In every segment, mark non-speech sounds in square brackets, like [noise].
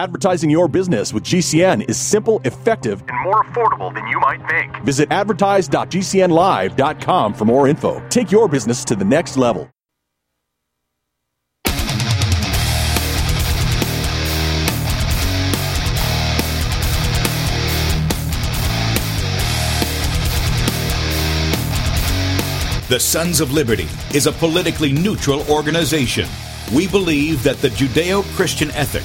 Advertising your business with GCN is simple, effective, and more affordable than you might think. Visit advertise.gcnlive.com for more info. Take your business to the next level. The Sons of Liberty is a politically neutral organization. We believe that the Judeo Christian ethic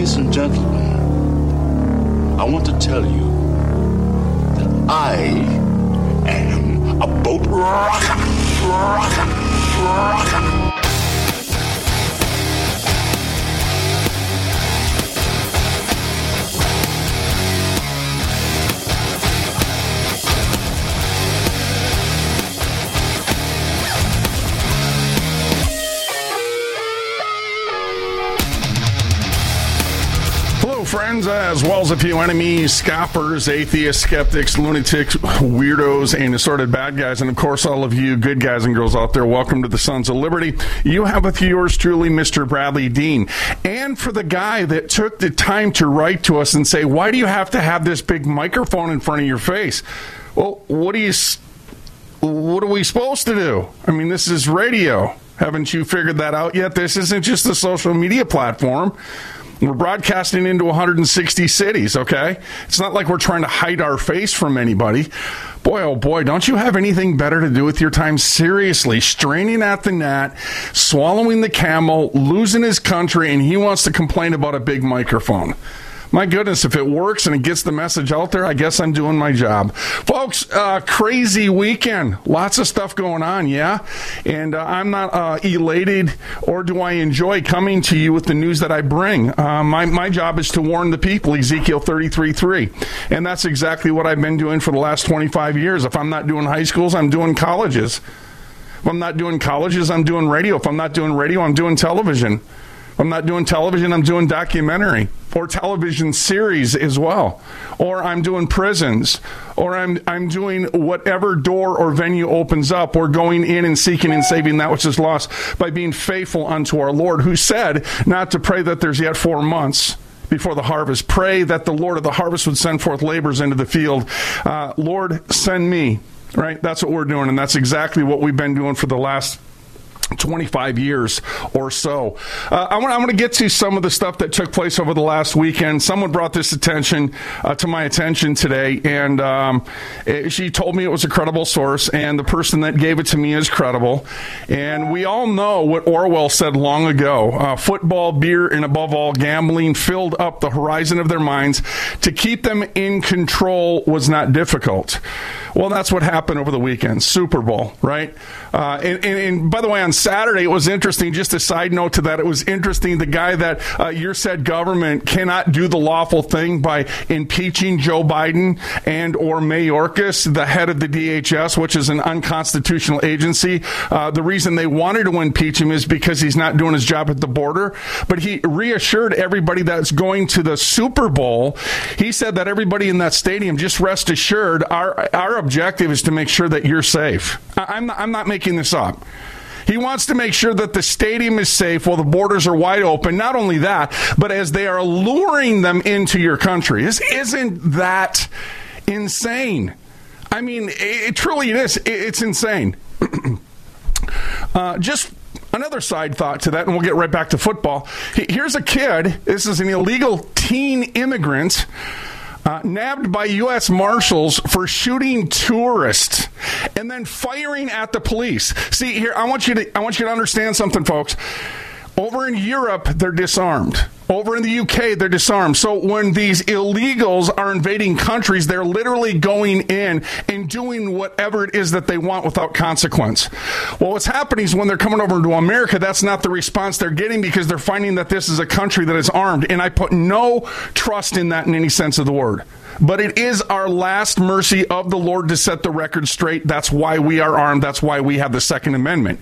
ladies and gentlemen, I want to tell you that I am a boat rocker, rocker, rocker. Friends, as well as a few enemies, scoffers, atheists, skeptics, lunatics, weirdos, and assorted bad guys. And of course, all of you good guys and girls out there, welcome to the Sons of Liberty. You have with yours truly, Mr. Bradlee Dean. And for the guy that took the time to write to us and say, why do you have to have this big microphone in front of your face? Well, what do you, what are we supposed to do? I mean, this is radio. Haven't you figured that out yet? This isn't just a social media platform. We're broadcasting into 160 cities, okay? It's not like we're trying to hide our face from anybody. Boy, oh boy, don't you have anything better to do with your time? Seriously, straining at the gnat, swallowing the camel, losing his country, and he wants to complain about a big microphone my goodness, if it works and it gets the message out there, I guess I'm doing my job. Folks, uh, crazy weekend. Lots of stuff going on, yeah? And uh, I'm not uh, elated or do I enjoy coming to you with the news that I bring. Uh, my, my job is to warn the people, Ezekiel 33 3. And that's exactly what I've been doing for the last 25 years. If I'm not doing high schools, I'm doing colleges. If I'm not doing colleges, I'm doing radio. If I'm not doing radio, I'm doing television. I'm not doing television, I'm doing documentary or television series as well. Or I'm doing prisons, or I'm, I'm doing whatever door or venue opens up, or going in and seeking and saving that which is lost by being faithful unto our Lord, who said not to pray that there's yet four months before the harvest. Pray that the Lord of the harvest would send forth laborers into the field. Uh, Lord, send me. Right? That's what we're doing, and that's exactly what we've been doing for the last 25 years or so. Uh, I want, to get to some of the stuff that took place over the last weekend. Someone brought this attention uh, to my attention today, and um, it, she told me it was a credible source, and the person that gave it to me is credible. And we all know what Orwell said long ago uh, football, beer, and above all, gambling filled up the horizon of their minds. To keep them in control was not difficult. Well, that's what happened over the weekend. Super Bowl, right? Uh, and, and, and, by the way, on Saturday, it was interesting. Just a side note to that, it was interesting. The guy that uh, your said government cannot do the lawful thing by impeaching Joe Biden and or Mayorkas, the head of the DHS, which is an unconstitutional agency. Uh, the reason they wanted to impeach him is because he's not doing his job at the border. But he reassured everybody that's going to the Super Bowl. He said that everybody in that stadium, just rest assured, our our objective is to make sure that you're safe. I'm not, I'm not making this up. He wants to make sure that the stadium is safe while the borders are wide open. Not only that, but as they are luring them into your country. Isn't that insane. I mean, it, truly is. It, it's insane. [clears throat] uh, just another side thought to that, and we'll get right back to football. Here's a kid. This is an illegal teen immigrant uh, nabbed by U.S. Marshals for shooting tourists and then firing at the police. See here, I want you to I want you to understand something, folks. Over in Europe, they're disarmed. Over in the UK, they're disarmed. So when these illegals are invading countries, they're literally going in and doing whatever it is that they want without consequence. Well, what's happening is when they're coming over to America, that's not the response they're getting because they're finding that this is a country that is armed. And I put no trust in that in any sense of the word but it is our last mercy of the Lord to set the record straight. That's why we are armed. That's why we have the Second Amendment.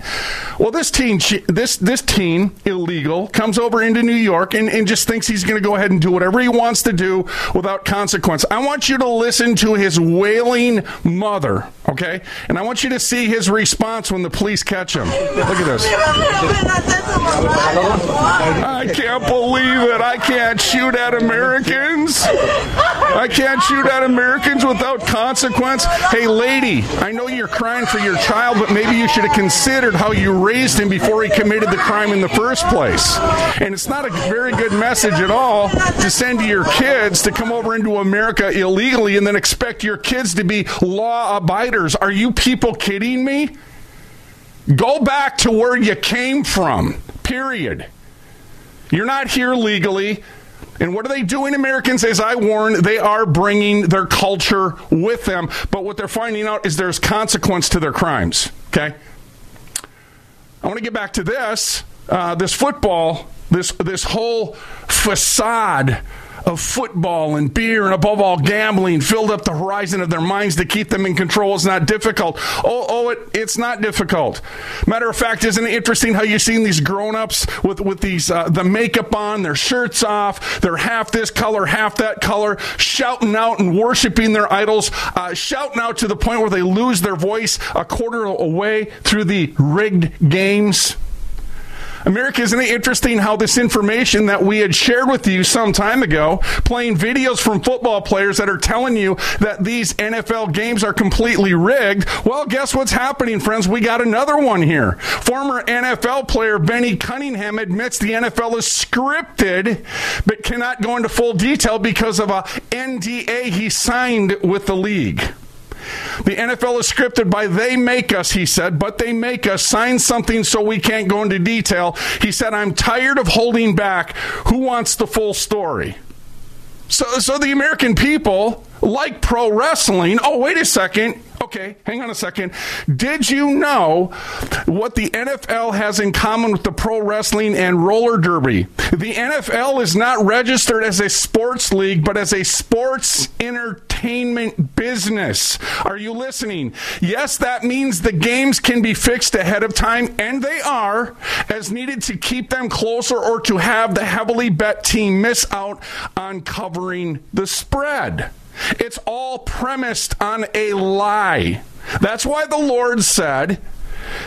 Well, this teen, this this teen, illegal, comes over into New York and, and just thinks he's going to go ahead and do whatever he wants to do without consequence. I want you to listen to his wailing mother, okay? And I want you to see his response when the police catch him. Look at this. I can't believe it. I can't shoot at Americans. I can't shoot at Americans without consequence. Hey, lady, I know you're crying for your child, but maybe you should have considered how you raised him before he committed the crime in the first place. And it's not a very good message at all to send to your kids to come over into America illegally and then expect your kids to be law abiders. Are you people kidding me? Go back to where you came from, period. You're not here legally. And what are they doing, Americans? As I warn, they are bringing their culture with them. But what they're finding out is there's consequence to their crimes. Okay? I want to get back to this. Uh, this football, this this whole facade of football and beer and above all gambling filled up the horizon of their minds to keep them in control is not difficult. Oh, oh, it, it's not difficult. Matter of fact, isn't it interesting how you've seen these grown-ups with, with these, uh, the makeup on, their shirts off, they're half this color, half that color, shouting out and worshiping their idols, uh, shouting out to the point where they lose their voice a quarter away through the rigged games. America, isn't it interesting how this information that we had shared with you some time ago, playing videos from football players that are telling you that these NFL games are completely rigged? Well, guess what's happening, friends? We got another one here. Former NFL player Benny Cunningham admits the NFL is scripted, but cannot go into full detail because of a NDA he signed with the league. The NFL is scripted by they make us, he said, but they make us sign something so we can't go into detail. He said, I'm tired of holding back. Who wants the full story? So, so the American people like pro wrestling. Oh, wait a second. Okay, hang on a second. Did you know what the NFL has in common with the pro wrestling and roller derby? The NFL is not registered as a sports league, but as a sports entertainment business. Are you listening? Yes, that means the games can be fixed ahead of time, and they are, as needed to keep them closer or to have the heavily bet team miss out on covering the spread. It's all premised on a lie. That's why the Lord said,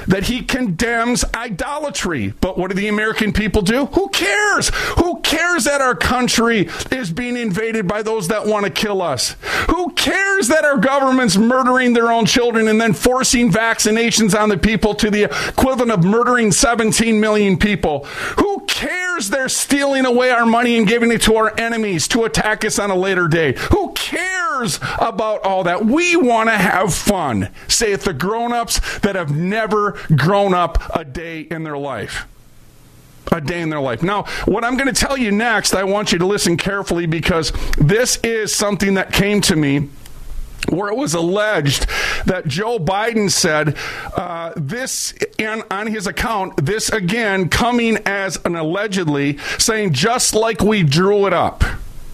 that he condemns idolatry. But what do the American people do? Who cares? Who cares that our country is being invaded by those that want to kill us? Who cares that our government's murdering their own children and then forcing vaccinations on the people to the equivalent of murdering 17 million people? Who cares they're stealing away our money and giving it to our enemies to attack us on a later day? Who cares about all that? We want to have fun, saith the grown ups that have never grown up a day in their life a day in their life. Now, what I'm going to tell you next, I want you to listen carefully because this is something that came to me where it was alleged that Joe Biden said uh, this in, on his account, this again coming as an allegedly saying just like we drew it up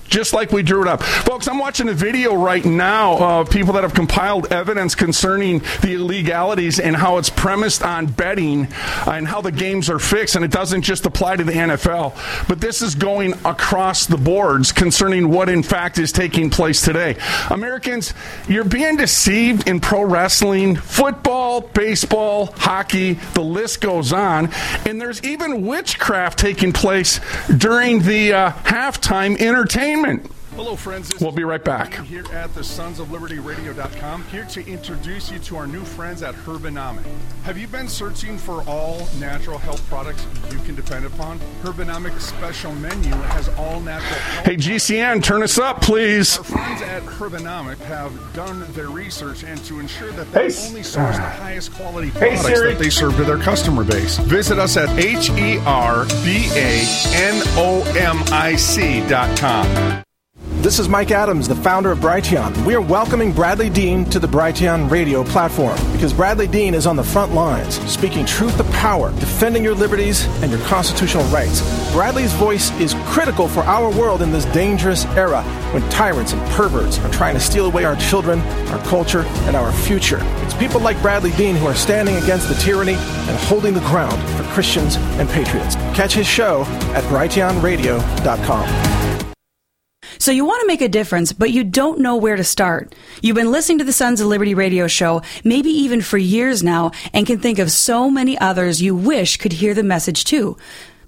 just like we drew it up. Folks, I'm watching a video right now of people that have compiled evidence concerning the illegalities and how it's premised on betting and how the games are fixed. And it doesn't just apply to the NFL, but this is going across the boards concerning what, in fact, is taking place today. Americans, you're being deceived in pro wrestling, football, baseball, hockey, the list goes on. And there's even witchcraft taking place during the uh, halftime entertainment entertainment. Hello, friends. This we'll be right back. Here at the Sons of Liberty Radio.com, here to introduce you to our new friends at Herbanomic. Have you been searching for all natural health products you can depend upon? Herbanomic's special menu has all natural Hey, GCN, turn us up, please. Our friends at Herbanomic have done their research and to ensure that they hey, only source the highest quality products hey, that they serve to their customer base. Visit us at H E R B A N O M I C dot com. This is Mike Adams, the founder of Brighteon. We are welcoming Bradlee Dean to the Brighteon radio platform because Bradlee Dean is on the front lines, speaking truth to power, defending your liberties and your constitutional rights. Bradlee's voice is critical for our world in this dangerous era when tyrants and perverts are trying to steal away our children, our culture, and our future. It's people like Bradlee Dean who are standing against the tyranny and holding the ground for Christians and patriots. Catch his show at brighteonradio.com. So you want to make a difference, but you don't know where to start. You've been listening to the Sons of Liberty radio show, maybe even for years now, and can think of so many others you wish could hear the message too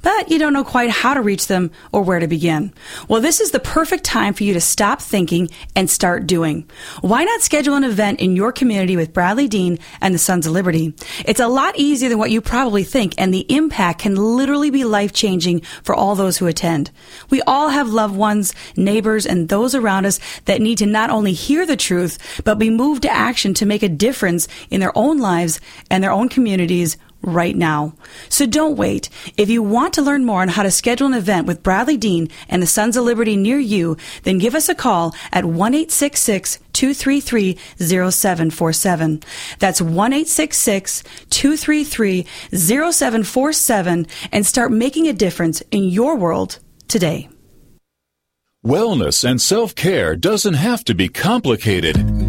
but you don't know quite how to reach them or where to begin. Well, this is the perfect time for you to stop thinking and start doing. Why not schedule an event in your community with Bradlee Dean and the Sons of Liberty? It's a lot easier than what you probably think, and the impact can literally be life changing for all those who attend. We all have loved ones, neighbors, and those around us that need to not only hear the truth, but be moved to action to make a difference in their own lives and their own communities right now. So don't wait. If you want to learn more on how to schedule an event with Bradlee Dean and the Sons of Liberty near you, then give us a call at 1 233 0747. That's 1 233 0747 and start making a difference in your world today. Wellness and self care doesn't have to be complicated.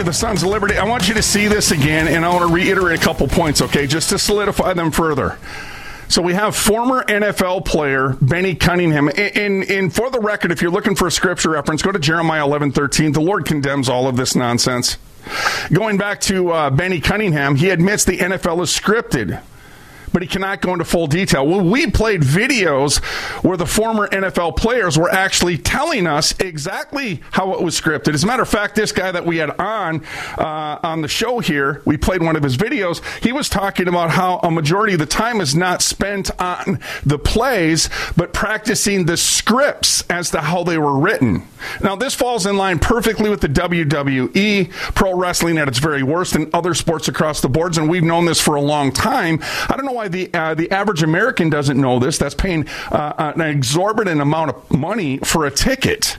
Back again to the Sons of Liberty. I want you to see this again, and I want to reiterate a couple points, okay, just to solidify them further. So we have former NFL player Benny Cunningham. And, for the record, if you're looking for a scripture reference, go to Jeremiah 11, 13. The Lord condemns all of this nonsense. Going back to uh, Benny Cunningham, he admits the NFL is scripted but he cannot go into full detail. Well, we played videos where the former NFL players were actually telling us exactly how it was scripted. As a matter of fact, this guy that we had on uh, on the show here, we played one of his videos. He was talking about how a majority of the time is not spent on the plays, but practicing the scripts as to how they were written. Now, this falls in line perfectly with the WWE, pro wrestling at its very worst, and other sports across the boards, and we've known this for a long time. I don't know why the uh, the average American doesn't know this. That's paying uh, an exorbitant amount of money for a ticket.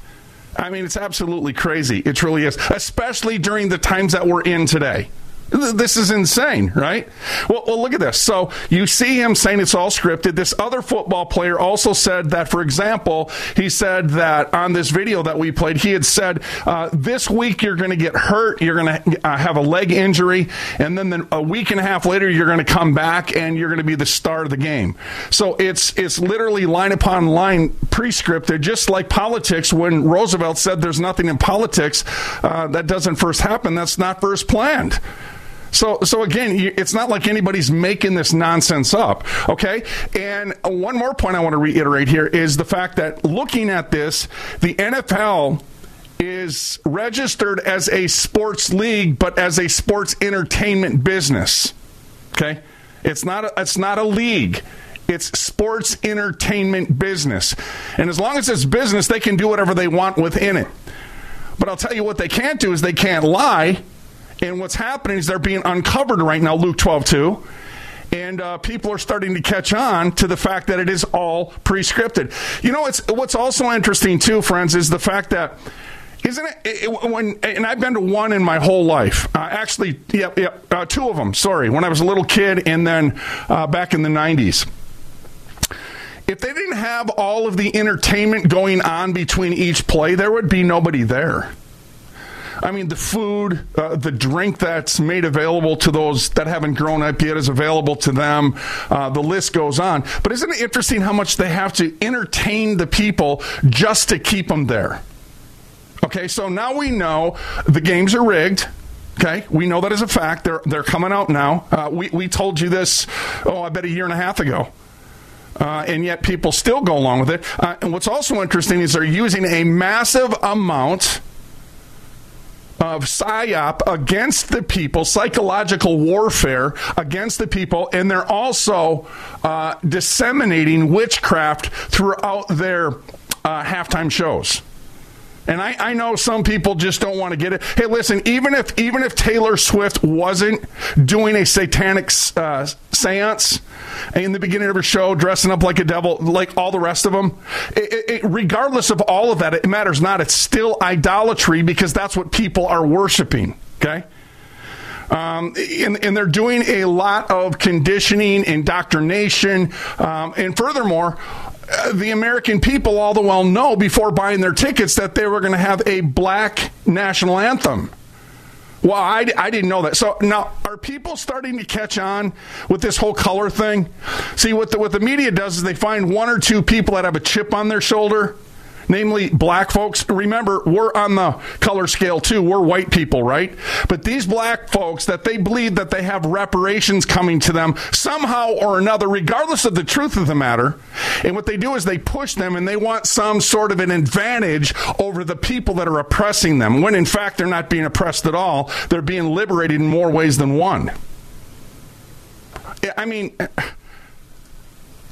I mean, it's absolutely crazy. It truly is, especially during the times that we're in today. This is insane, right? Well, well, look at this. So you see him saying it's all scripted. This other football player also said that, for example, he said that on this video that we played, he had said, uh, This week you're going to get hurt, you're going to uh, have a leg injury, and then the, a week and a half later you're going to come back and you're going to be the star of the game. So it's, it's literally line upon line pre scripted, just like politics when Roosevelt said there's nothing in politics uh, that doesn't first happen, that's not first planned. So, so again, it's not like anybody's making this nonsense up, okay? And one more point I want to reiterate here is the fact that looking at this, the NFL is registered as a sports league, but as a sports entertainment business, okay? It's not a, it's not a league. It's sports entertainment business. And as long as it's business, they can do whatever they want within it. But I'll tell you what they can't do is they can't lie. And what's happening is they're being uncovered right now, Luke 12 2. And uh, people are starting to catch on to the fact that it is all pre-scripted. You know, it's what's also interesting too, friends, is the fact that isn't it, it, when and I've been to one in my whole life. Uh, actually, yeah, yeah uh, two of them. Sorry, when I was a little kid, and then uh, back in the '90s. If they didn't have all of the entertainment going on between each play, there would be nobody there. I mean, the food, uh, the drink that's made available to those that haven't grown up yet is available to them. Uh, the list goes on. But isn't it interesting how much they have to entertain the people just to keep them there? Okay, so now we know the games are rigged. Okay, we know that as a fact. They're they're coming out now. Uh, we we told you this. Oh, I bet a year and a half ago. Uh, and yet people still go along with it. Uh, and what's also interesting is they're using a massive amount of psyop against the people, psychological warfare against the people, and they're also uh, disseminating witchcraft throughout their uh, halftime shows. And I, I, know some people just don't want to get it. Hey, listen, even if even if Taylor Swift wasn't doing a satanic uh, séance in the beginning of her show, dressing up like a devil, like all the rest of them, it, it, regardless of all of that, it matters not. It's still idolatry because that's what people are worshiping. Okay. Um, and, and, they're doing a lot of conditioning, indoctrination, um, and furthermore, the American people all the well know before buying their tickets that they were going to have a black national anthem. Well, I, I didn't know that. So now, are people starting to catch on with this whole color thing? See, what the, what the media does is they find one or two people that have a chip on their shoulder namely black folks. Remember, we're on the color scale too. We're white people, right? But these black folks that they believe that they have reparations coming to them somehow or another, regardless of the truth of the matter. And what they do is they push them and they want some sort of an advantage over the people that are oppressing them, when in fact they're not being oppressed at all. They're being liberated in more ways than one. I mean,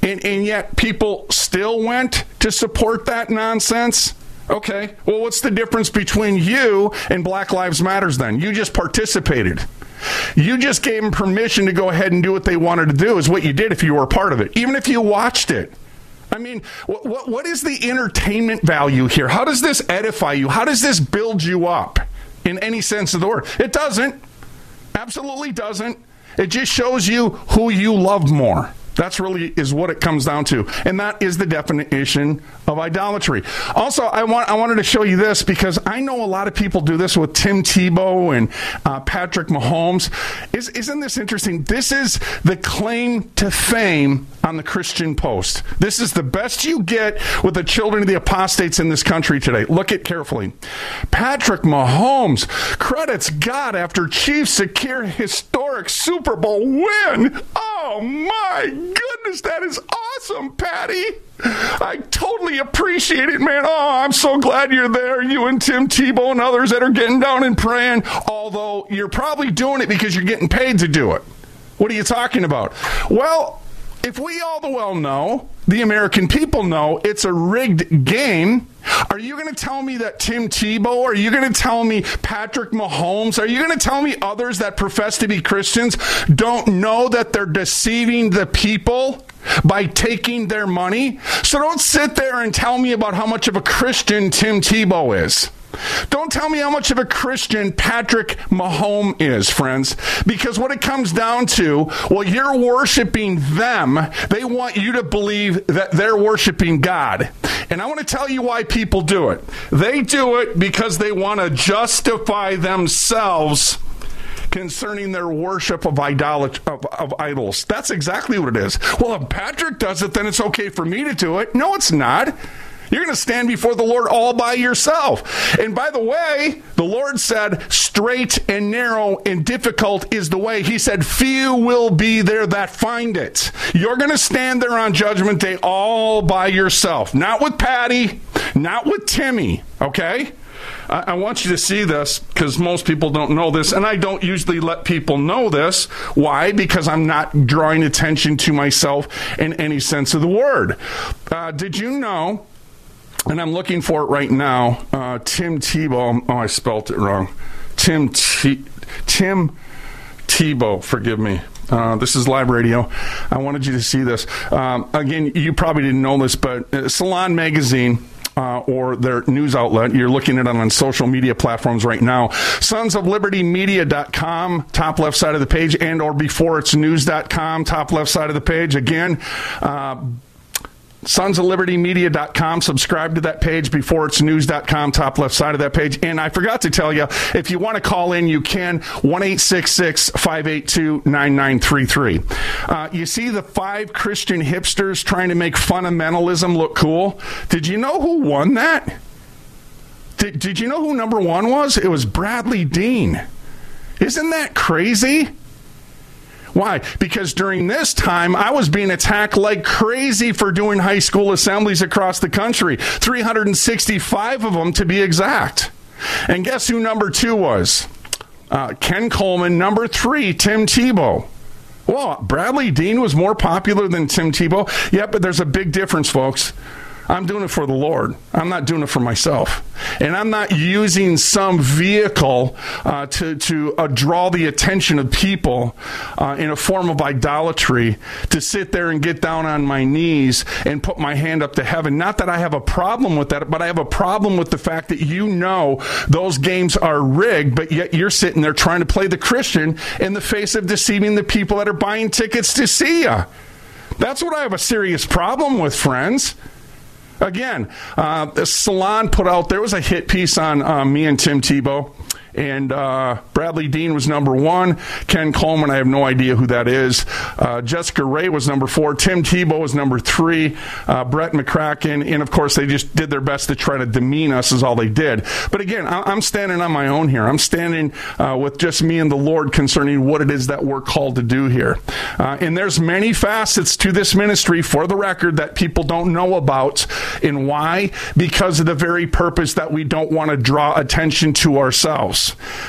and, and yet people still went to support that nonsense. Okay, well, what's the difference between you and Black Lives Matters then? You just participated. You just gave them permission to go ahead and do what they wanted to do, is what you did if you were a part of it, even if you watched it. I mean, what, what, what is the entertainment value here? How does this edify you? How does this build you up in any sense of the word? It doesn't. Absolutely doesn't. It just shows you who you love more. That's really is what it comes down to, and that is the definition of idolatry. Also, I want I wanted to show you this because I know a lot of people do this with Tim Tebow and uh, Patrick Mahomes. Is, isn't this interesting? This is the claim to fame on the Christian Post. This is the best you get with the children of the apostates in this country today. Look at carefully. Patrick Mahomes credits God after Chiefs secure historic Super Bowl win. Oh Oh, my goodness, that is awesome, Patty. I totally appreciate it, man. Oh, I'm so glad you're there. You and Tim Tebow and others that are getting down and praying, although you're probably doing it because you're getting paid to do it. What are you talking about? Well, if we all the well know, the American people know it's a rigged game, are you going to tell me that Tim Tebow? Are you going to tell me Patrick Mahomes? Are you going to tell me others that profess to be Christians don't know that they're deceiving the people? By taking their money? So don't sit there and tell me about how much of a Christian Tim Tebow is. Don't tell me how much of a Christian Patrick Mahomes is, friends, because what it comes down to, well, you're worshiping them. They want you to believe that they're worshiping God. And I want to tell you why people do it. They do it because they want to justify themselves concerning their worship of, idolat- of, of, idols. That's exactly what it is. Well, if Patrick does it, then it's okay for me to do it. No, it's not. You're going to stand before the Lord all by yourself. And by the way, the Lord said, straight and narrow and difficult is the way. He said, few will be there that find it. You're going to stand there on Judgment Day all by yourself. Not with Patty, not with Timmy, okay? I, want you to see this because most people don't know this, and I don't usually let people know this. Why? Because I'm not drawing attention to myself in any sense of the word. Uh, did you know? And I'm looking for it right now. Uh, Tim Tebow. Oh, I spelt it wrong. Tim T- Tim Tebow. Forgive me. Uh, this is live radio. I wanted you to see this. Um, again, you probably didn't know this, but uh, Salon Magazine. Uh, or their news outlet. You're looking at it on social media platforms right now. Sons of Liberty Media.com, top left side of the page, and or before it's news.com, top left side of the page. Again, uh, sons of liberty media.com subscribe to that page before it's news.com top left side of that page. And i forgot to tell you if you want to call in you can 1-866-582-9933 uh, you see the five christian hipsters trying to make fundamentalism look cool? Did you know who won that? Did, did you know who number one was? It was bradlee dean. Isn't that crazy why? Because during this time, I was being attacked like crazy for doing high school assemblies across the country 365 of them to be exact. And guess who number two was? Uh, Ken Coleman. Number three, Tim Tebow. Well, Bradlee Dean was more popular than Tim Tebow. Yeah, but there's a big difference, folks. I'm doing it for the Lord. I'm not doing it for myself. And I'm not using some vehicle uh, to, to uh, draw the attention of people uh, in a form of idolatry to sit there and get down on my knees and put my hand up to heaven. Not that I have a problem with that, but I have a problem with the fact that you know those games are rigged, but yet you're sitting there trying to play the Christian in the face of deceiving the people that are buying tickets to see you. That's what I have a serious problem with, friends. Again, uh, Salon put out, there was a hit piece on uh, me and Tim Tebow and uh, Bradlee Dean was number one. Ken Coleman, I have no idea who that is. Uh, Jessica Ray was number four. Tim Tebow was number three. Uh, Brett McCracken, and of course, they just did their best to try to demean us, is all they did. But again, I- am standing on my own here. I'm standing uh, with just me and the Lord concerning what it is that we're called to do here. Uh, and there's many facets to this ministry, for the record, that people don't know about. And why? Because of the very purpose that we don't want to draw attention to ourselves.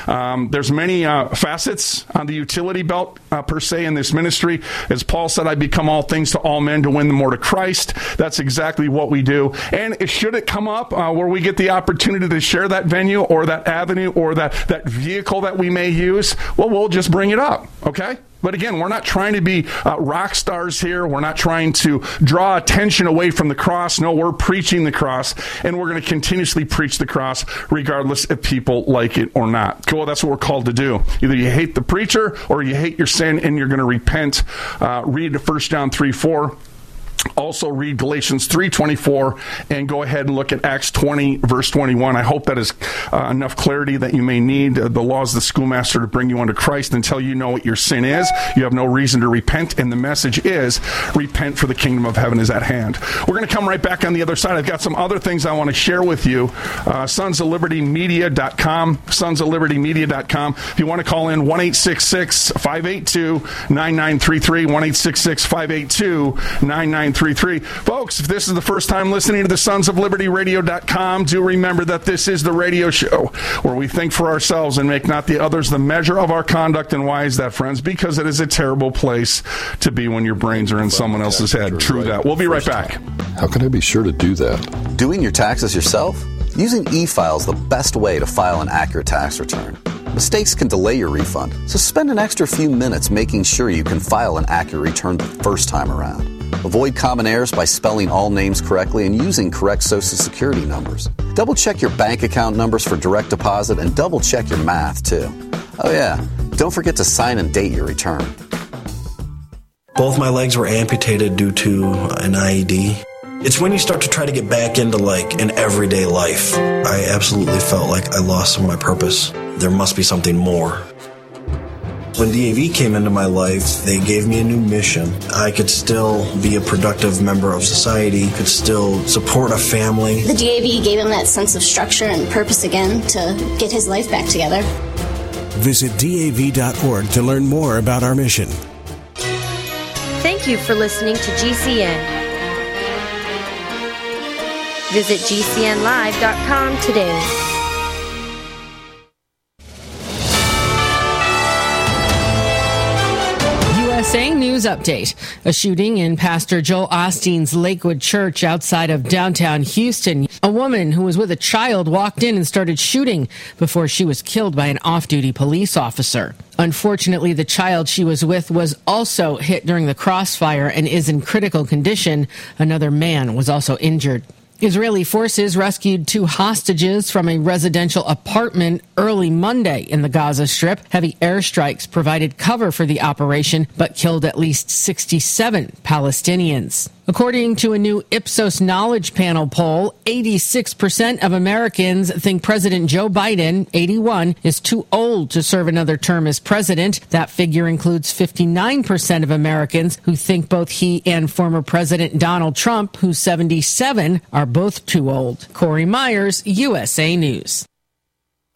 Um, there's many uh, facets on the utility belt uh, per se in this ministry. As Paul said, I become all things to all men to win the more to Christ. That's exactly what we do. And should it come up uh, where we get the opportunity to share that venue or that avenue or that, that vehicle that we may use, well, we'll just bring it up. Okay? But again, we're not trying to be uh, rock stars here. We're not trying to draw attention away from the cross. No, we're preaching the cross, and we're going to continuously preach the cross, regardless if people like it or not. Cool, that's what we're called to do. Either you hate the preacher or you hate your sin and you're going to repent. Uh, read 1 John 3 4 also read galatians 3.24 and go ahead and look at acts 20 verse 21 i hope that is uh, enough clarity that you may need. Uh, the laws of the schoolmaster to bring you unto christ until you know what your sin is. You have no reason to repent. And the message is repent for the kingdom of heaven is at hand. We're going to come right back on the other side. I've got some other things i want to share with you. Uh, sons of liberty media.com sons of liberty media.com if you want to call in 1-866-582-9933 1-866-582-9933 933. Folks, if this is the first time listening to the Sons of Liberty Radio.com, do remember that this is the radio show where we think for ourselves and make not the others the measure of our conduct. And why is that, friends? Because it is a terrible place to be when your brains are in someone else's head. True that. We'll be right back. How can I be sure to do that? Doing your taxes yourself? Using e-file is the best way to file an accurate tax return. Mistakes can delay your refund, so spend an extra few minutes making sure you can file an accurate return the first time around. Avoid common errors by spelling all names correctly and using correct Social Security numbers. Double check your bank account numbers for direct deposit and double check your math too. Oh, yeah, don't forget to sign and date your return. Both my legs were amputated due to an IED. It's when you start to try to get back into like an everyday life. I absolutely felt like I lost some of my purpose. There must be something more. When DAV came into my life, they gave me a new mission. I could still be a productive member of society, could still support a family. The DAV gave him that sense of structure and purpose again to get his life back together. Visit DAV.org to learn more about our mission. Thank you for listening to GCN. Visit GCNlive.com today. USA News Update. A shooting in Pastor Joel Osteen's Lakewood Church outside of downtown Houston. A woman who was with a child walked in and started shooting before she was killed by an off duty police officer. Unfortunately, the child she was with was also hit during the crossfire and is in critical condition. Another man was also injured. Israeli forces rescued two hostages from a residential apartment early Monday in the Gaza Strip. Heavy airstrikes provided cover for the operation, but killed at least 67 Palestinians. According to a new Ipsos Knowledge Panel poll, 86% of Americans think President Joe Biden, 81, is too old to serve another term as president. That figure includes 59% of Americans who think both he and former President Donald Trump, who's 77, are both too old. Corey Myers, USA News.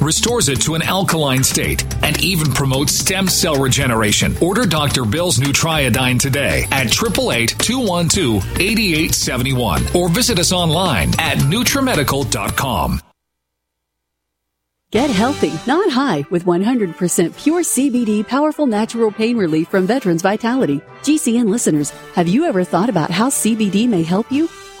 restores it to an alkaline state, and even promotes stem cell regeneration. Order Dr. Bill's Nutriodine today at 888-212-8871 or visit us online at NutriMedical.com. Get healthy, not high, with 100% pure CBD powerful natural pain relief from Veterans Vitality. GCN listeners, have you ever thought about how CBD may help you?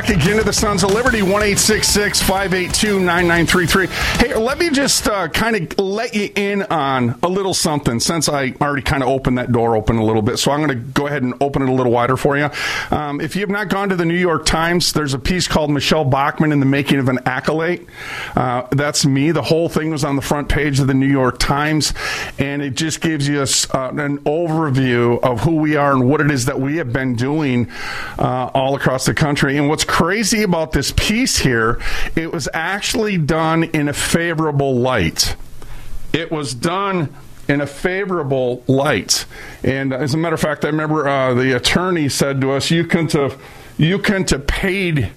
Back again to the Sons of Liberty, 1 582 9933. Hey, let me just uh, kind of let you in on a little something since I already kind of opened that door open a little bit. So I'm going to go ahead and open it a little wider for you. Um, if you have not gone to the New York Times, there's a piece called Michele Bachmann in the Making of an Acolyte. Uh, that's me. The whole thing was on the front page of the New York Times, and it just gives you a, uh, an overview of who we are and what it is that we have been doing uh, all across the country. And what's crazy about this piece here, it was actually done in a favorable light. It was done in a favorable light. And as a matter of fact, I remember uh, the attorney said to us, "You couldn't have, you couldn't have paid."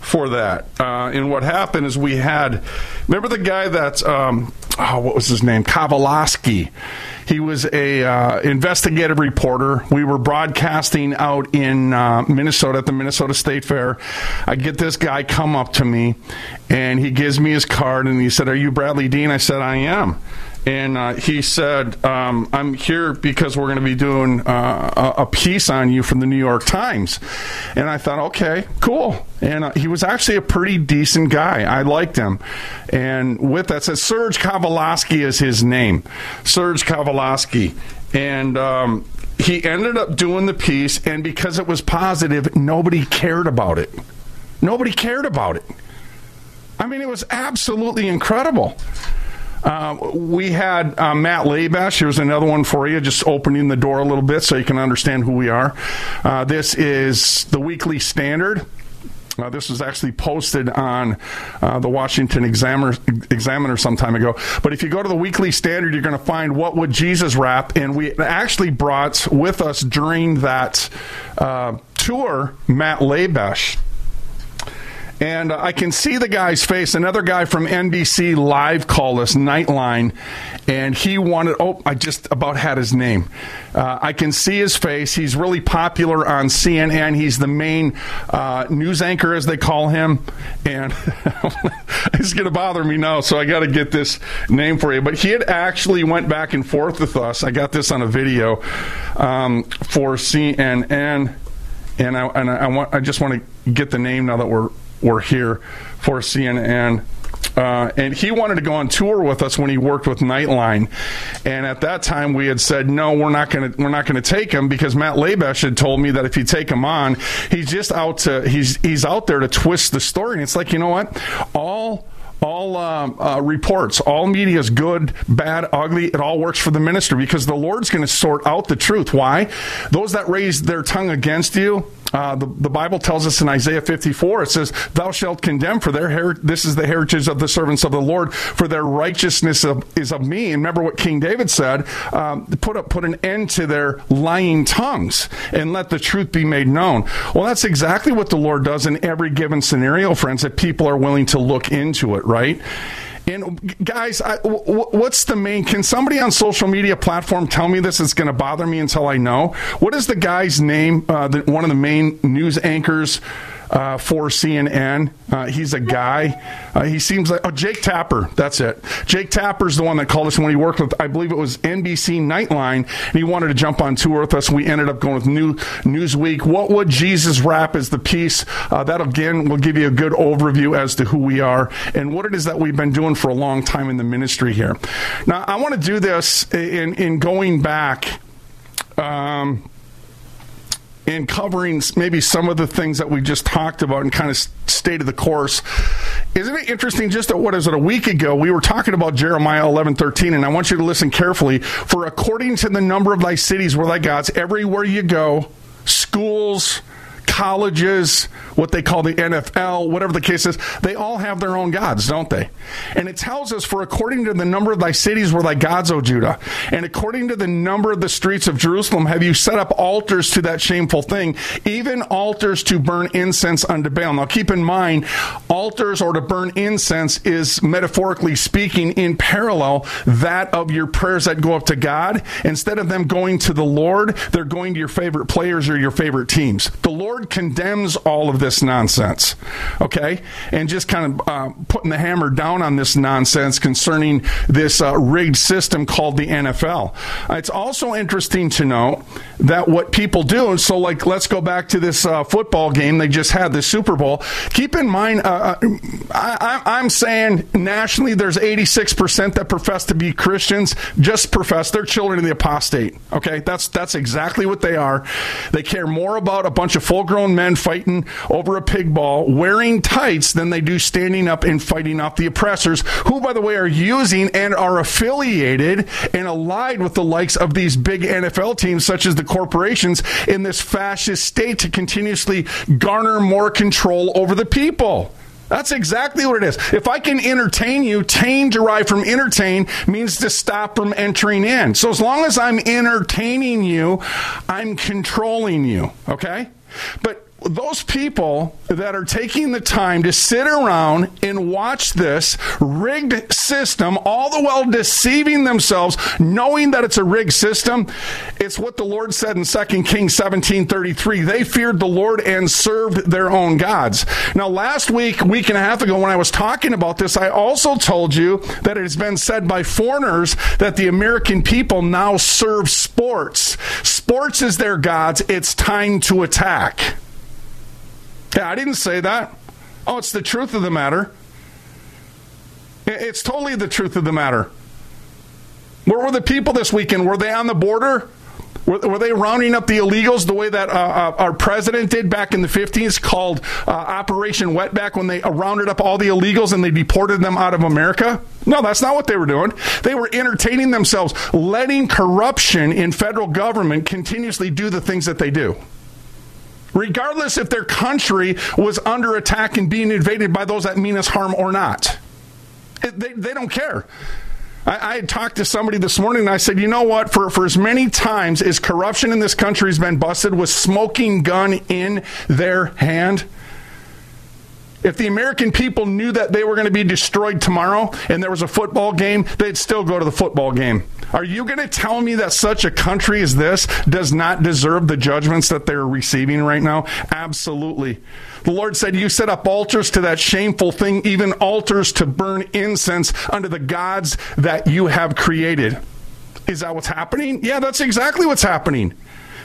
For that, uh, and what happened is we had, remember the guy that, um, oh, what was his name, Kovaleski. He was a uh, investigative reporter. We were broadcasting out in uh, Minnesota at the Minnesota State Fair. I get this guy come up to me, and he gives me his card, and he said, "Are you Bradlee Dean?" I said, "I am." And uh, he said, um, "I'm here because we're going to be doing uh, a, piece on you from the New York Times." And I thought, "Okay, cool." And uh, he was actually a pretty decent guy. I liked him. And with that said, Serge Kovaleski is his name, Serge Kovaleski, and. Um, he ended up doing the piece, and because it was positive, nobody cared about it. Nobody cared about it. I mean, it was absolutely incredible. Uh, we had uh, Matt Labash. Here's another one for you, just opening the door a little bit so you can understand who we are. Uh, this is the Weekly Standard. Uh, this was actually posted on uh, the Washington Examiner, Examiner some time ago. But if you go to the Weekly Standard, you're going to find what would Jesus rap, and we actually brought with us during that uh, tour Matt Labash and uh, I can see the guy's face. Another guy from NBC Live called us, Nightline, and he wanted. Oh, I just about had his name. Uh, I can see his face. He's really popular on CNN. He's the main uh, news anchor, as they call him, and it's going to bother me now. So I got to get this name for you. But he had actually went back and forth with us. I got this on a video um, for CNN, and I and I, I want. I just want to get the name now that we're were here for CNN. Uh, and he wanted to go on tour with us when he worked with Nightline. And at that time, we had said, no, we're not going to we're not going to take him because Matt Labash had told me that if you take him on, he's just out to he's he's out there to twist the story. And it's like, you know what, all all uh, uh, reports, all media is good, bad, ugly. It all works for the minister because the Lord's going to sort out the truth. Why? Those that raise their tongue against you, uh, the, the Bible tells us in Isaiah 54, it says, Thou shalt condemn, for their her- this is the heritage of the servants of the Lord, for their righteousness of, is of me. And remember what King David said um, put, up, put an end to their lying tongues and let the truth be made known. Well, that's exactly what the Lord does in every given scenario, friends, that people are willing to look into it, right? And guys, I, w- what's the main? Can somebody on social media platform tell me this? It's going to bother me until I know. What is the guy's name? Uh, the, one of the main news anchors uh, for CNN. Uh, he's a guy. Uh, he seems like oh Jake Tapper. That's it. Jake Tapper's the one that called us when he worked with I believe it was NBC Nightline, and he wanted to jump on tour with us. We ended up going with New Newsweek. What would Jesus rap as the piece? Uh, that again will give you a good overview as to who we are and what it is that we've been doing for a long time in the ministry here. Now I want to do this in in going back. Um, and covering maybe some of the things that we just talked about and kind of state of the course. Isn't it interesting? Just at, what is it? A week ago, we were talking about Jeremiah eleven thirteen, and I want you to listen carefully. For according to the number of thy cities where thy gods, everywhere you go, schools, colleges, what they call the NFL, whatever the case is, they all have their own gods, don't they? And it tells us, for according to the number of thy cities were thy gods, O Judah, and according to the number of the streets of Jerusalem, have you set up altars to that shameful thing, even altars to burn incense unto Baal. Now keep in mind, altars or to burn incense is metaphorically speaking in parallel that of your prayers that go up to God. Instead of them going to the Lord, they're going to your favorite players or your favorite teams. The Lord condemns all of this nonsense, okay? And just kind of uh, putting the hammer down on this nonsense concerning this uh, rigged system called the NFL. It's also interesting to note that what people do, and so like let's go back to this uh, football game they just had, the Super Bowl. Keep in mind, uh, uh, I, I'm saying nationally there's 86% that profess to be Christians, just profess they're children of the apostate, okay? That's, that's exactly what they are. They care more about a bunch of full grown men fighting over a pig ball wearing tights than they do standing up and fighting off the oppressors, who, by the way, are using and are affiliated and allied with the likes of these big NFL teams, such as the corporations, in this fascist state to continuously garner more control over the people. That's exactly what it is. If I can entertain you, tame derived from entertain means to stop from entering in. So as long as I'm entertaining you, I'm controlling you. Okay? But those people that are taking the time to sit around and watch this rigged system, all the while deceiving themselves, knowing that it's a rigged system, it's what the Lord said in 2 Kings 17 33. They feared the Lord and served their own gods. Now, last week, week and a half ago, when I was talking about this, I also told you that it has been said by foreigners that the American people now serve sports. Sports is their gods. It's time to attack. Yeah, I didn't say that. Oh, it's the truth of the matter. It's totally the truth of the matter. Where were the people this weekend? Were they on the border? Were, were they rounding up the illegals the way that uh, uh, our president did back in the 50s, called uh, Operation Wetback, when they uh, rounded up all the illegals and they deported them out of America? No, that's not what they were doing. They were entertaining themselves, letting corruption in federal government continuously do the things that they do. Regardless if their country was under attack and being invaded by those that mean us harm or not. They, they don't care. I, I, had talked to somebody this morning and I said, you know what? For, for as many times as corruption in this country has been busted with smoking gun in their hand, if the American people knew that they were going to be destroyed tomorrow and there was a football game, they'd still go to the football game. Are you going to tell me that such a country as this does not deserve the judgments that they're receiving right now? Absolutely. The Lord said, You set up altars to that shameful thing, even altars to burn incense unto the gods that you have created. Is that what's happening? Yeah, that's exactly what's happening.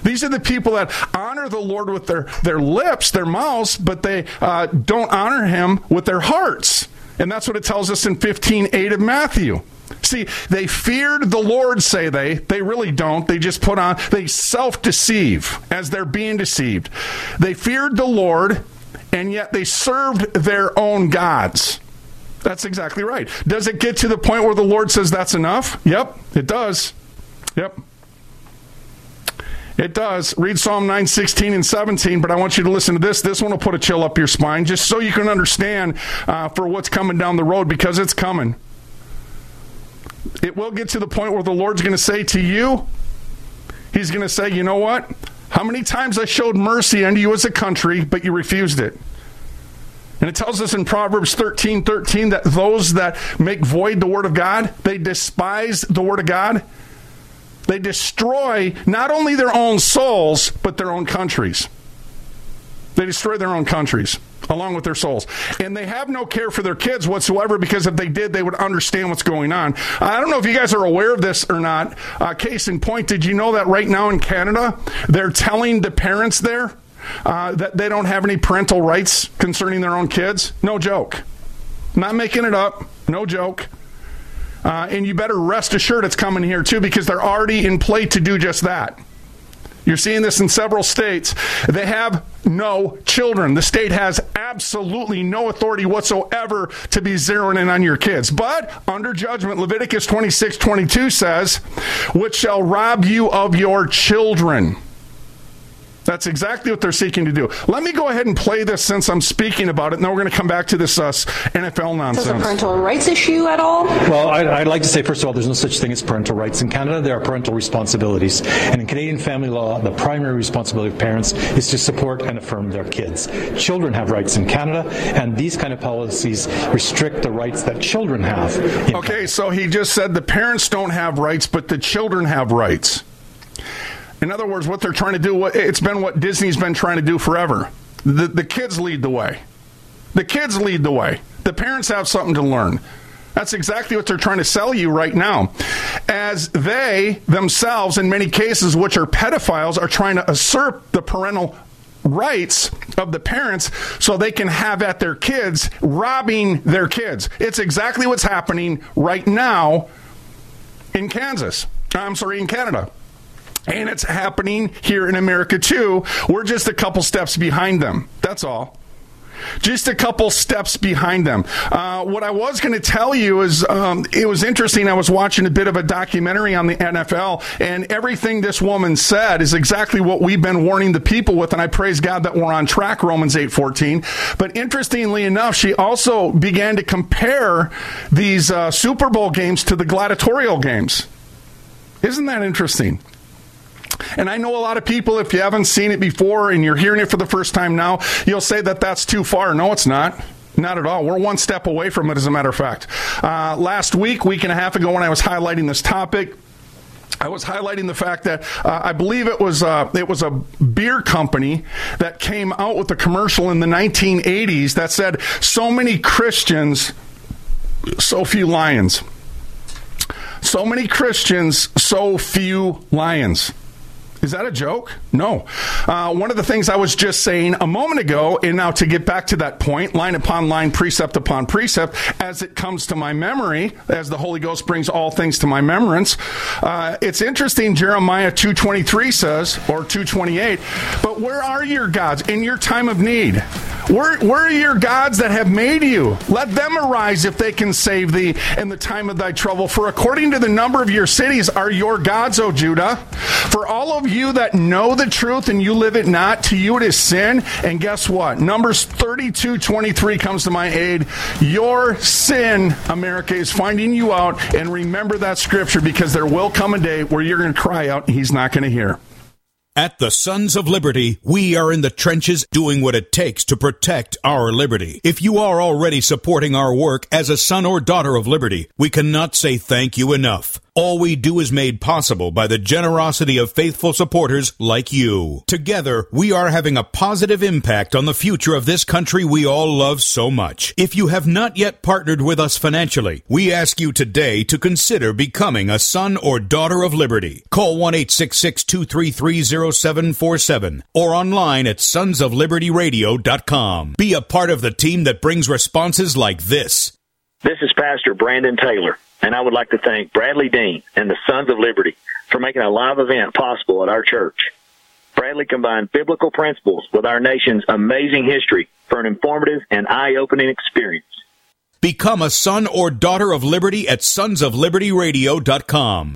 These are the people that honor the Lord with their, their lips, their mouths, but they uh, don't honor him with their hearts. And that's what it tells us in 15 8 of Matthew. See, they feared the Lord, say they. They really don't. They just put on, they self deceive as they're being deceived. They feared the Lord and yet they served their own gods. That's exactly right. Does it get to the point where the Lord says that's enough? Yep, it does. Yep. It does. Read Psalm 9, 16, and 17, but I want you to listen to this. This one will put a chill up your spine just so you can understand uh, for what's coming down the road because it's coming. It will get to the point where the Lord's going to say to you, He's going to say, you know what? How many times I showed mercy unto you as a country, but you refused it? And it tells us in Proverbs 13 13 that those that make void the word of God, they despise the word of God. They destroy not only their own souls, but their own countries. They destroy their own countries along with their souls. And they have no care for their kids whatsoever because if they did, they would understand what's going on. I don't know if you guys are aware of this or not. Uh, case in point, did you know that right now in Canada, they're telling the parents there uh, that they don't have any parental rights concerning their own kids? No joke. Not making it up. No joke. Uh, and you better rest assured it's coming here too because they're already in play to do just that. You're seeing this in several states. They have no children. The state has absolutely no authority whatsoever to be zeroing in on your kids. But under judgment, Leviticus 26 22 says, which shall rob you of your children. That's exactly what they're seeking to do. Let me go ahead and play this since I'm speaking about it, and then we're going to come back to this uh, NFL nonsense. Is a parental rights issue at all? Well, I'd, I'd, like to say, first of all, there's no such thing as parental rights. In Canada, there are parental responsibilities. And in Canadian family law, the primary responsibility of parents is to support and affirm their kids. Children have rights in Canada, and these kind of policies restrict the rights that children have. Okay, Canada. so he just said the parents don't have rights, but the children have rights. In other words, what they're trying to do, it's been what Disney's been trying to do forever. The, the kids lead the way. The kids lead the way. The parents have something to learn. That's exactly what they're trying to sell you right now. As they themselves, in many cases, which are pedophiles, are trying to usurp the parental rights of the parents so they can have at their kids, robbing their kids. It's exactly what's happening right now in Kansas. I'm sorry, in Canada. And it's happening here in America too. We're just a couple steps behind them. That's all. Just a couple steps behind them. Uh, what I was going to tell you is um, it was interesting. I was watching a bit of a documentary on the NFL, and everything this woman said is exactly what we've been warning the people with. And I praise God that we're on track, Romans eight fourteen. But interestingly enough, she also began to compare these uh, Super Bowl games to the gladiatorial games. Isn't that interesting? And I know a lot of people, if you haven't seen it before and you're hearing it for the first time now, you'll say that that's too far. No, it's not. Not at all. We're one step away from it, as a matter of fact. Uh, last week, week and a half ago, when I was highlighting this topic, I was highlighting the fact that uh, I believe it was uh, it was a beer company that came out with a commercial in the 1980s that said, "So many Christians, so few lions." So many Christians, so few lions. Is that a joke? No. Uh, one of the things I was just saying a moment ago, and now to get back to that point, line upon line, precept upon precept, as it comes to my memory, as the Holy Ghost brings all things to my remembrance. Uh, it's interesting. Jeremiah two twenty three says, or two twenty eight. But where are your gods in your time of need? Where, where are your gods that have made you? Let them arise if they can save thee in the time of thy trouble. For according to the number of your cities are your gods, O Judah. For all of you that know the truth and you live it not, to you it is sin. And guess what? Numbers 32 23 comes to my aid. Your sin, America, is finding you out. And remember that scripture because there will come a day where you're going to cry out and he's not going to hear. At the Sons of Liberty, we are in the trenches doing what it takes to protect our liberty. If you are already supporting our work as a son or daughter of liberty, we cannot say thank you enough. All we do is made possible by the generosity of faithful supporters like you. Together, we are having a positive impact on the future of this country we all love so much. If you have not yet partnered with us financially, we ask you today to consider becoming a son or daughter of liberty. Call 1-866-233-0747 or online at sonsoflibertyradio.com. Be a part of the team that brings responses like this. This is Pastor Brandon Taylor. And I would like to thank Bradlee Dean and the Sons of Liberty for making a live event possible at our church. Bradley combined biblical principles with our nation's amazing history for an informative and eye-opening experience. Become a son or daughter of liberty at sonsoflibertyradio.com.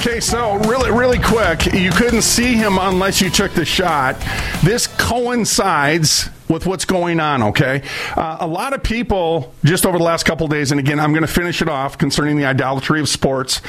Okay, so really, really quick, you couldn't see him unless you took the shot. This coincides with what's going on, okay? Uh, a lot of people, just over the last couple days, and again, I'm going to finish it off concerning the idolatry of sports,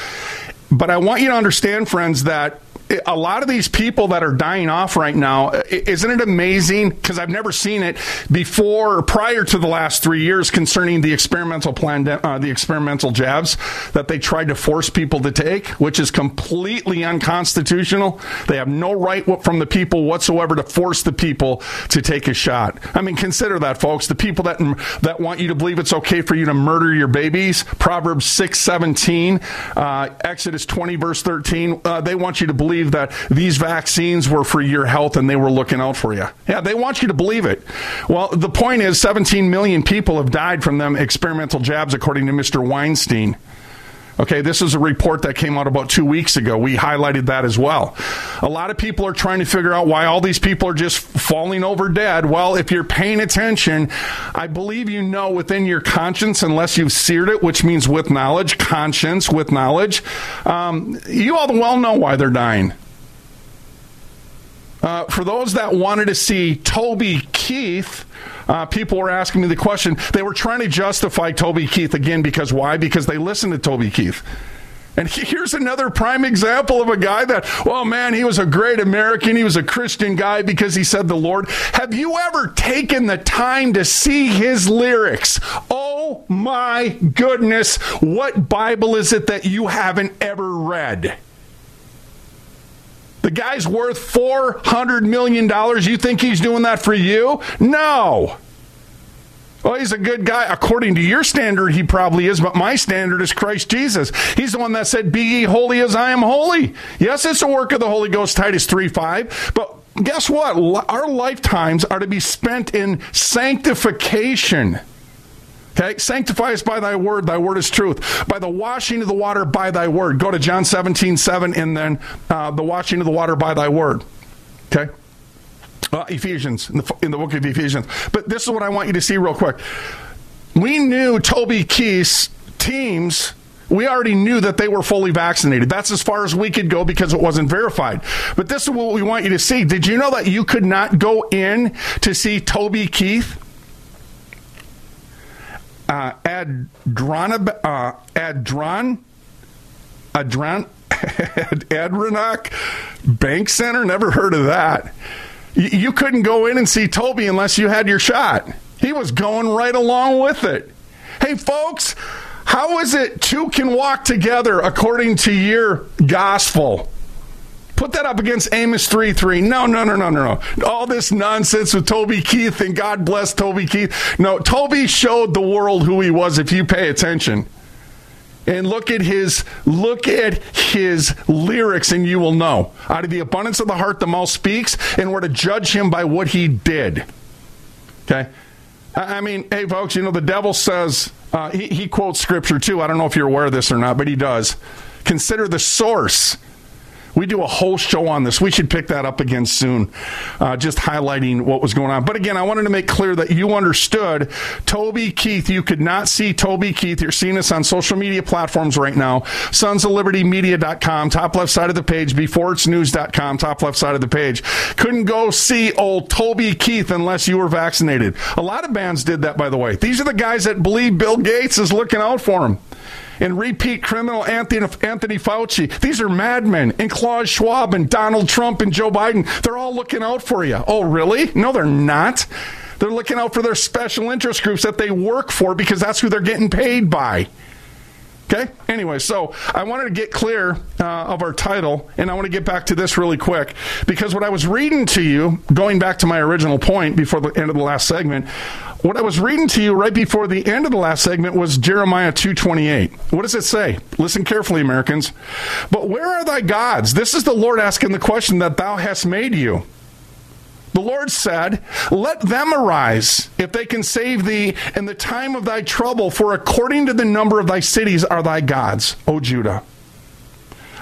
but I want you to understand, friends, that a lot of these people that are dying off right now, isn't it amazing? Because I've never seen it before or prior to the last three years concerning the experimental plan, uh, the experimental jabs that they tried to force people to take, which is completely unconstitutional. They have no right from the people whatsoever to force the people to take a shot. I mean, consider that, folks. The people that that want you to believe it's okay for you to murder your babies, Proverbs six seventeen, uh, Exodus twenty verse thirteen, uh, they want you to believe believe that these vaccines were for your health and they were looking out for you. Yeah, they want you to believe it. Well, the point is 17 million people have died from them experimental jabs, according to Mr. Weinstein. Okay, this is a report that came out about two weeks ago. We highlighted that as well. A lot of people are trying to figure out why all these people are just falling over dead. Well, if you're paying attention, I believe you know within your conscience, unless you've seared it, which means with knowledge, conscience with knowledge, um, you all well know why they're dying. Uh, for those that wanted to see Toby Keith, uh, people were asking me the question. They were trying to justify Toby Keith again because why? Because they listened to Toby Keith. And here's another prime example of a guy that, well, man, he was a great American. He was a Christian guy because he said the Lord. Have you ever taken the time to see his lyrics? Oh my goodness. What Bible is it that you haven't ever read? The guy's worth $400 million. You think he's doing that for you? No. Well, he's a good guy. According to your standard, he probably is, but my standard is Christ Jesus. He's the one that said, Be ye holy as I am holy. Yes, it's a work of the Holy Ghost, Titus 3 5. But guess what? Our lifetimes are to be spent in sanctification. Okay, sanctify us by thy word, thy word is truth. By the washing of the water by thy word. Go to John 17, 7, and then uh, the washing of the water by thy word. Okay? Uh, Ephesians, in the, in the book of Ephesians. But this is what I want you to see real quick. We knew Toby Keith's teams we already knew that they were fully vaccinated. That's as far as we could go because it wasn't verified. But this is what we want you to see. Did you know that you could not go in to see Toby Keith? Uh, Adron, uh, Adron, Adron, [laughs] Adronoc Bank Center. Never heard of that you couldn't go in and see Toby unless you had your shot. He was going right along with it. Hey, folks, how is it two can walk together according to your gospel? Put that up against Amos 3 3. No, no, no, no, no, no. All this nonsense with Toby Keith and God bless Toby Keith. No, Toby showed the world who he was if you pay attention and look at his look at his lyrics and you will know out of the abundance of the heart the mouth speaks and we're to judge him by what he did okay i mean hey folks you know the devil says uh, he, he quotes scripture too i don't know if you're aware of this or not but he does consider the source we do a whole show on this. We should pick that up again soon, uh, just highlighting what was going on. But again, I wanted to make clear that you understood Toby Keith. You could not see Toby Keith. You're seeing us on social media platforms right now. Sons of Liberty Media.com, top left side of the page, before beforeitsnews.com, top left side of the page. Couldn't go see old Toby Keith unless you were vaccinated. A lot of bands did that, by the way. These are the guys that believe Bill Gates is looking out for them and repeat criminal Anthony, Anthony Fauci. These are madmen, and Klaus Schwab and Donald Trump and Joe Biden. They're all looking out for you. Oh, really? No, they're not. They're looking out for their special interest groups that they work for because that's who they're getting paid by. Okay. Anyway, so I wanted to get clear uh, of our title, and I want to get back to this really quick because what I was reading to you, going back to my original point before the end of the last segment, what I was reading to you right before the end of the last segment was Jeremiah two twenty eight. What does it say? Listen carefully, Americans. But where are thy gods? This is the Lord asking the question that thou hast made you. The Lord said, Let them arise, if they can save thee in the time of thy trouble, for according to the number of thy cities are thy gods, O Judah.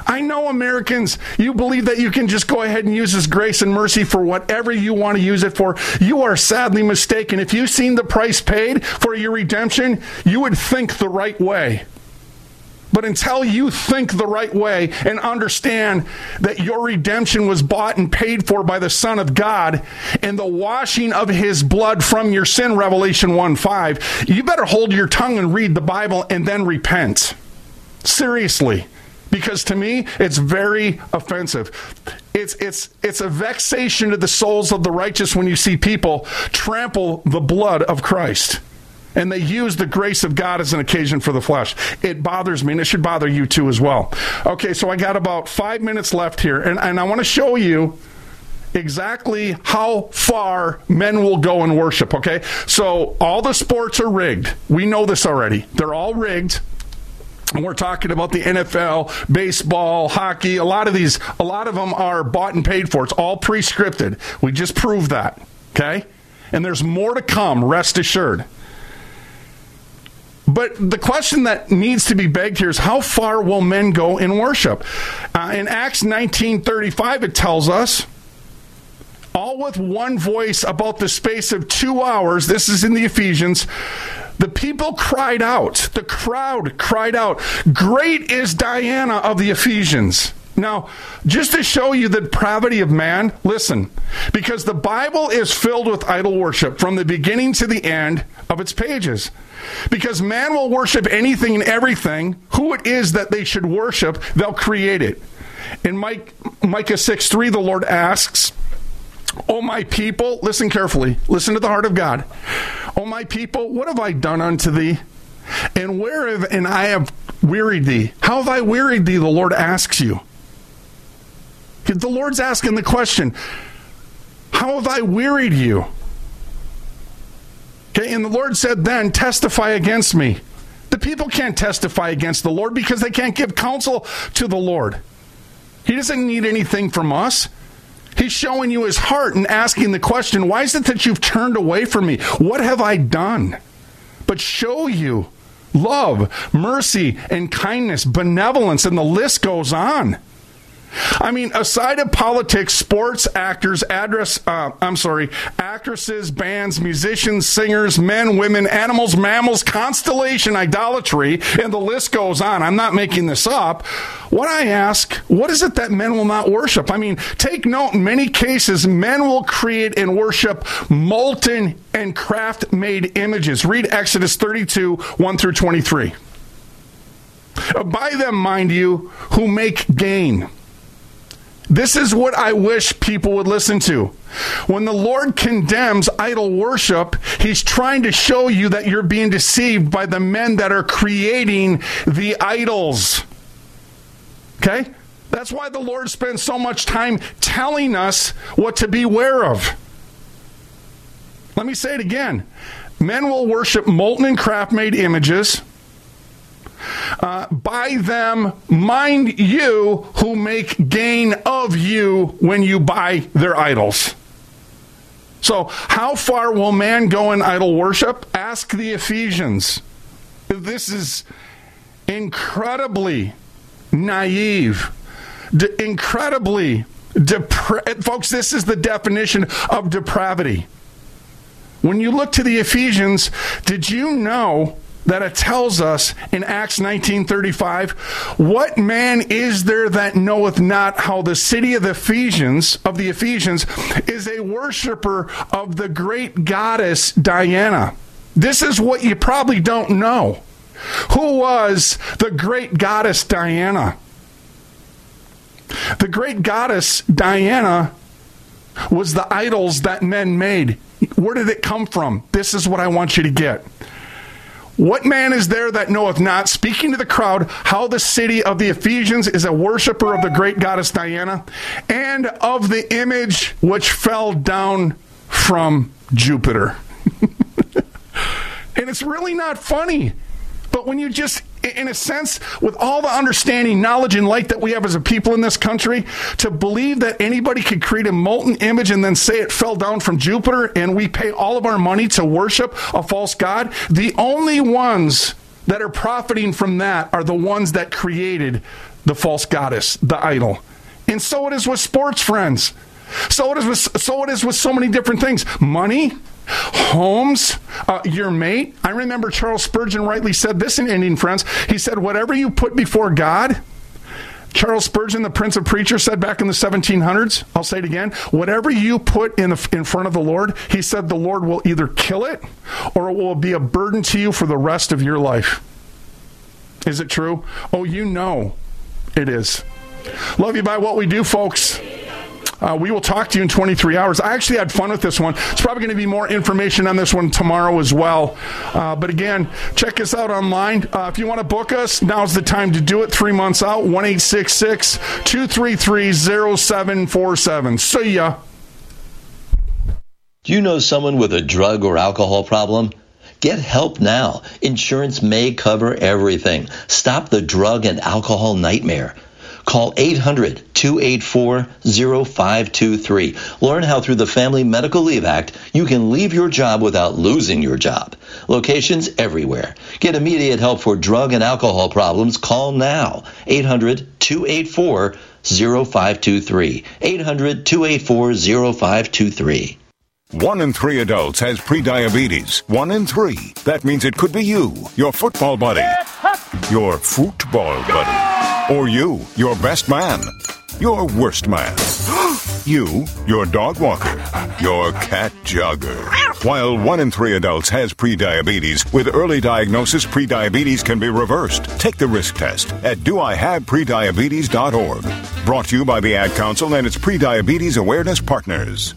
I know Americans, you believe that you can just go ahead and use His grace and mercy for whatever you want to use it for. You are sadly mistaken. If you've seen the price paid for your redemption, you would think the right way. But until you think the right way and understand that your redemption was bought and paid for by the Son of God and the washing of his blood from your sin, Revelation 1 5, you better hold your tongue and read the Bible and then repent. Seriously. Because to me, it's very offensive. It's, it's, it's a vexation to the souls of the righteous when you see people trample the blood of Christ and they use the grace of God as an occasion for the flesh. It bothers me, and it should bother you too as well. Okay, so I got about five minutes left here, and, and I want to show you exactly how far men will go in worship, okay? So all the sports are rigged. We know this already. They're all rigged. And we're talking about the NFL, baseball, hockey. A lot of these, a lot of them are bought and paid for. It's all pre-scripted. We just proved that. Okay? And there's more to come, rest assured. But the question that needs to be begged here is how far will men go in worship? Uh, in Acts 19:35 it tells us all with one voice about the space of 2 hours this is in the Ephesians the people cried out the crowd cried out great is Diana of the Ephesians Now, just to show you the depravity of man, listen, because the Bible is filled with idol worship from the beginning to the end of its pages. Because man will worship anything and everything, who it is that they should worship, they'll create it. In Mike, Micah 6 3, the Lord asks, Oh, my people, listen carefully. Listen to the heart of God. Oh, my people, what have I done unto thee? And where have, and I have wearied thee? How have I wearied thee? The Lord asks you. The Lord's asking the question, How have I wearied you? Okay, and the Lord said then, Testify against me. The people can't testify against the Lord because they can't give counsel to the Lord. He doesn't need anything from us. He's showing you his heart and asking the question, Why is it that you've turned away from me? What have I done? But show you love, mercy, and kindness, benevolence, and the list goes on. I mean, aside of politics, sports, actors, address, uh, I'm sorry, actresses, bands, musicians, singers, men, women, animals, mammals, constellation, idolatry, and the list goes on. I'm not making this up. What I ask, what is it that men will not worship? I mean, take note, in many cases, men will create and worship molten and craft made images. Read Exodus 32, 1 through 23. By them, mind you, who make gain this is what I wish people would listen to. When the Lord condemns idol worship, He's trying to show you that you're being deceived by the men that are creating the idols. Okay? That's why the Lord spends so much time telling us what to beware of. Let me say it again. Men will worship molten and craft made images uh, by them, mind you, who make gain of you when you buy their idols. So, how far will man go in idol worship? Ask the Ephesians. This is incredibly naive, de- incredibly depra- folks. This is the definition of depravity. When you look to the Ephesians, did you know that it tells us in Acts 19:35, what man is there that knoweth not how the city of the Ephesians of the Ephesians is a worshiper of the great goddess Diana. This is what you probably don't know. Who was the great goddess Diana? The great goddess Diana was the idols that men made. Where did it come from? This is what I want you to get. What man is there that knoweth not, speaking to the crowd, how the city of the Ephesians is a worshiper of the great goddess Diana, and of the image which fell down from Jupiter? [laughs] and it's really not funny. But when you just, in a sense, with all the understanding, knowledge, and light that we have as a people in this country, to believe that anybody could create a molten image and then say it fell down from Jupiter and we pay all of our money to worship a false God, the only ones that are profiting from that are the ones that created the false goddess, the idol. And so it is with sports friends. So it is with, so it is with so many different things. Money, homes, uh, your mate. I remember Charles Spurgeon rightly said this in Indian Friends. He said, Whatever you put before God, Charles Spurgeon, the Prince of Preachers, said back in the 1700s, I'll say it again, whatever you put in, the, in front of the Lord, he said the Lord will either kill it or it will be a burden to you for the rest of your life. Is it true? Oh, you know it is. Love you by what we do, folks. Uh, we will talk to you in 23 hours. I actually had fun with this one. It's probably going to be more information on this one tomorrow as well. Uh, but again, check us out online. Uh, if you want to book us, now's the time to do it. Three months out, 1 233 0747. See ya. Do you know someone with a drug or alcohol problem? Get help now. Insurance may cover everything. Stop the drug and alcohol nightmare. Call 800 284 0523. Learn how through the Family Medical Leave Act you can leave your job without losing your job. Locations everywhere. Get immediate help for drug and alcohol problems. Call now. 800 284 0523. 800 284 0523. One in three adults has prediabetes. One in three. That means it could be you, your football buddy, your football buddy Or you, your best man. Your worst man. [gasps] you, your dog walker. Your cat jogger. While one in three adults has prediabetes, with early diagnosis, prediabetes can be reversed. Take the risk test at doihaveprediabetes.org. Brought to you by the Ad Council and its prediabetes awareness partners.